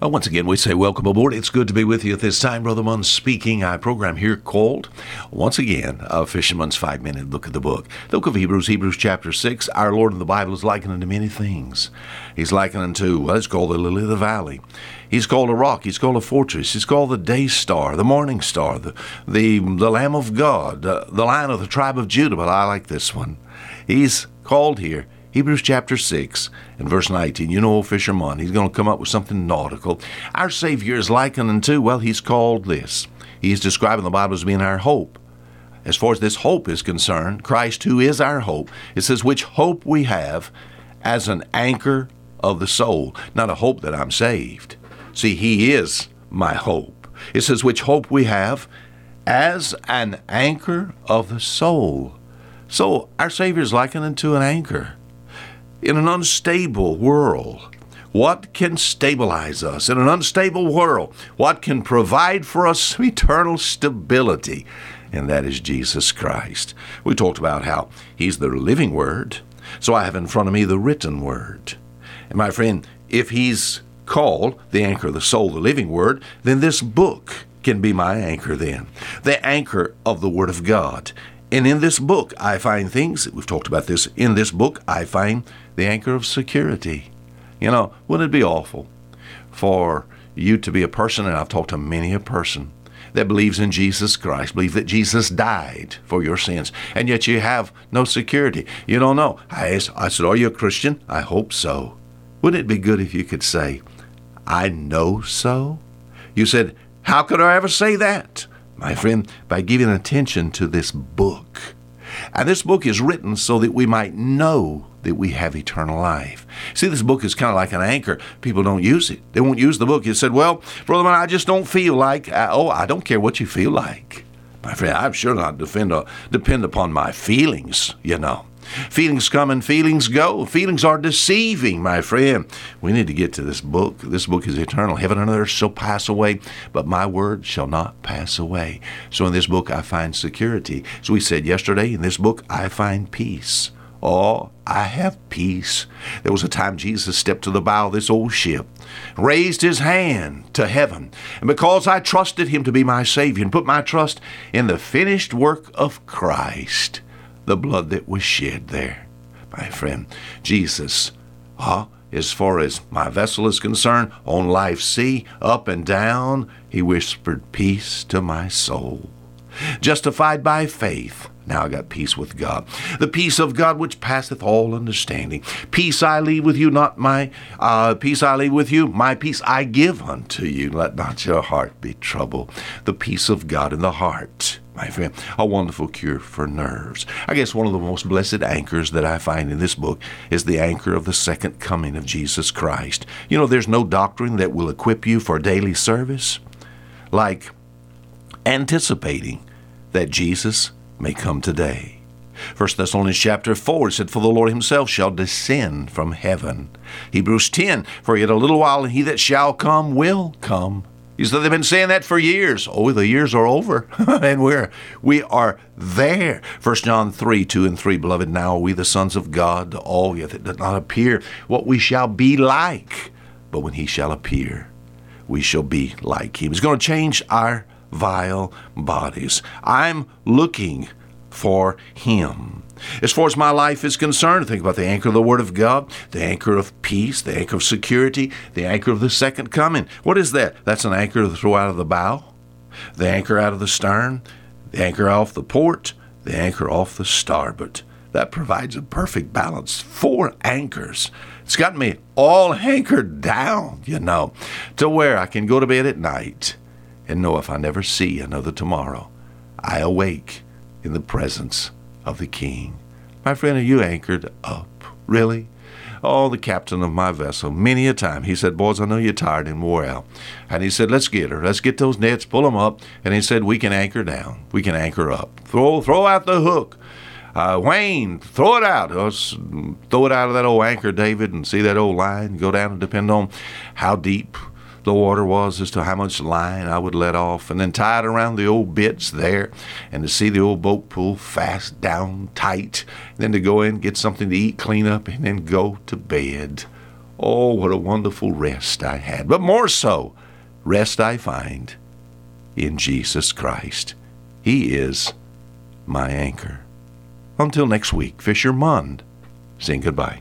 Well, once again, we say welcome aboard. It's good to be with you at this time. Brother Munn speaking. Our program here called, once again, a Fisherman's Five Minute Look at the Book. The book of Hebrews, Hebrews chapter 6. Our Lord in the Bible is likened unto many things. He's likened unto, well, it's called the lily of the valley. He's called a rock. He's called a fortress. He's called the day star, the morning star, the, the, the Lamb of God, uh, the Lion of the tribe of Judah. But I like this one. He's called here Hebrews chapter 6 and verse 19. You know old fisherman, he's going to come up with something nautical. Our Savior is likened unto, well, he's called this. He's describing the Bible as being our hope. As far as this hope is concerned, Christ, who is our hope, it says, which hope we have as an anchor of the soul. Not a hope that I'm saved. See, He is my hope. It says, which hope we have as an anchor of the soul. So our Savior is likened unto an anchor in an unstable world? What can stabilize us in an unstable world? What can provide for us eternal stability? And that is Jesus Christ. We talked about how He's the living Word, so I have in front of me the written Word. And my friend, if He's called the anchor of the soul, the living Word, then this book can be my anchor then. The anchor of the Word of God. And in this book, I find things, we've talked about this, in this book, I find the anchor of security. You know, wouldn't it be awful for you to be a person, and I've talked to many a person that believes in Jesus Christ, believe that Jesus died for your sins, and yet you have no security. You don't know. I, asked, I said, Are you a Christian? I hope so. Wouldn't it be good if you could say, I know so? You said, How could I ever say that? my friend, by giving attention to this book. And this book is written so that we might know that we have eternal life. See, this book is kind of like an anchor. People don't use it. They won't use the book. You said, Well, Brother Munn, I just don't feel like. I, oh, I don't care what you feel like. My friend, I'm sure not defend, uh, depend upon my feelings, you know. Feelings come and feelings go. Feelings are deceiving, my friend. We need to get to this book. This book is eternal. Heaven and earth shall pass away, but my word shall not pass away. So in this book, I find security. As we said yesterday, in this book, I find peace. Oh, I have peace. There was a time Jesus stepped to the bow of this old ship, raised his hand to heaven, and because I trusted him to be my Savior and put my trust in the finished work of Christ, the blood that was shed there. My friend, Jesus, ah, as far as my vessel is concerned, on life's sea, up and down, he whispered peace to my soul. Justified by faith, now I got peace with God. The peace of God which passeth all understanding. Peace I leave with you, not my uh, peace I leave with you. My peace I give unto you. Let not your heart be troubled. The peace of God in the heart my friend, a wonderful cure for nerves. I guess one of the most blessed anchors that I find in this book is the anchor of the second coming of Jesus Christ. You know, there's no doctrine that will equip you for daily service like anticipating that Jesus may come today. 1 Thessalonians chapter 4 it said, For the Lord himself shall descend from heaven. Hebrews 10, For yet a little while, and he that shall come will come he said they've been saying that for years. Oh, the years are over, and we're we are there. First John three two and three. Beloved, now we the sons of God. All yet it does not appear what we shall be like, but when He shall appear, we shall be like Him. He's going to change our vile bodies. I'm looking for Him. As far as my life is concerned, think about the anchor of the Word of God, the anchor of peace, the anchor of security, the anchor of the second coming. What is that? That's an anchor to throw out of the bow, the anchor out of the stern, the anchor off the port, the anchor off the starboard. That provides a perfect balance. Four anchors. It's got me all anchored down, you know, to where I can go to bed at night and know if I never see another tomorrow, I awake in the presence of the king. My friend, are you anchored up? Really? Oh, the captain of my vessel, many a time, he said, Boys, I know you're tired and wore out. And he said, Let's get her. Let's get those nets, pull them up. And he said, We can anchor down. We can anchor up. Throw, throw out the hook. Uh, Wayne, throw it out. Let's throw it out of that old anchor, David, and see that old line. Go down and depend on how deep the water was as to how much line I would let off, and then tie it around the old bitts there, and to see the old boat pull fast down tight, then to go in, get something to eat, clean up, and then go to bed. Oh, what a wonderful rest I had. But more so, rest I find in Jesus Christ. He is my anchor. Until next week, Fisher Mund saying goodbye.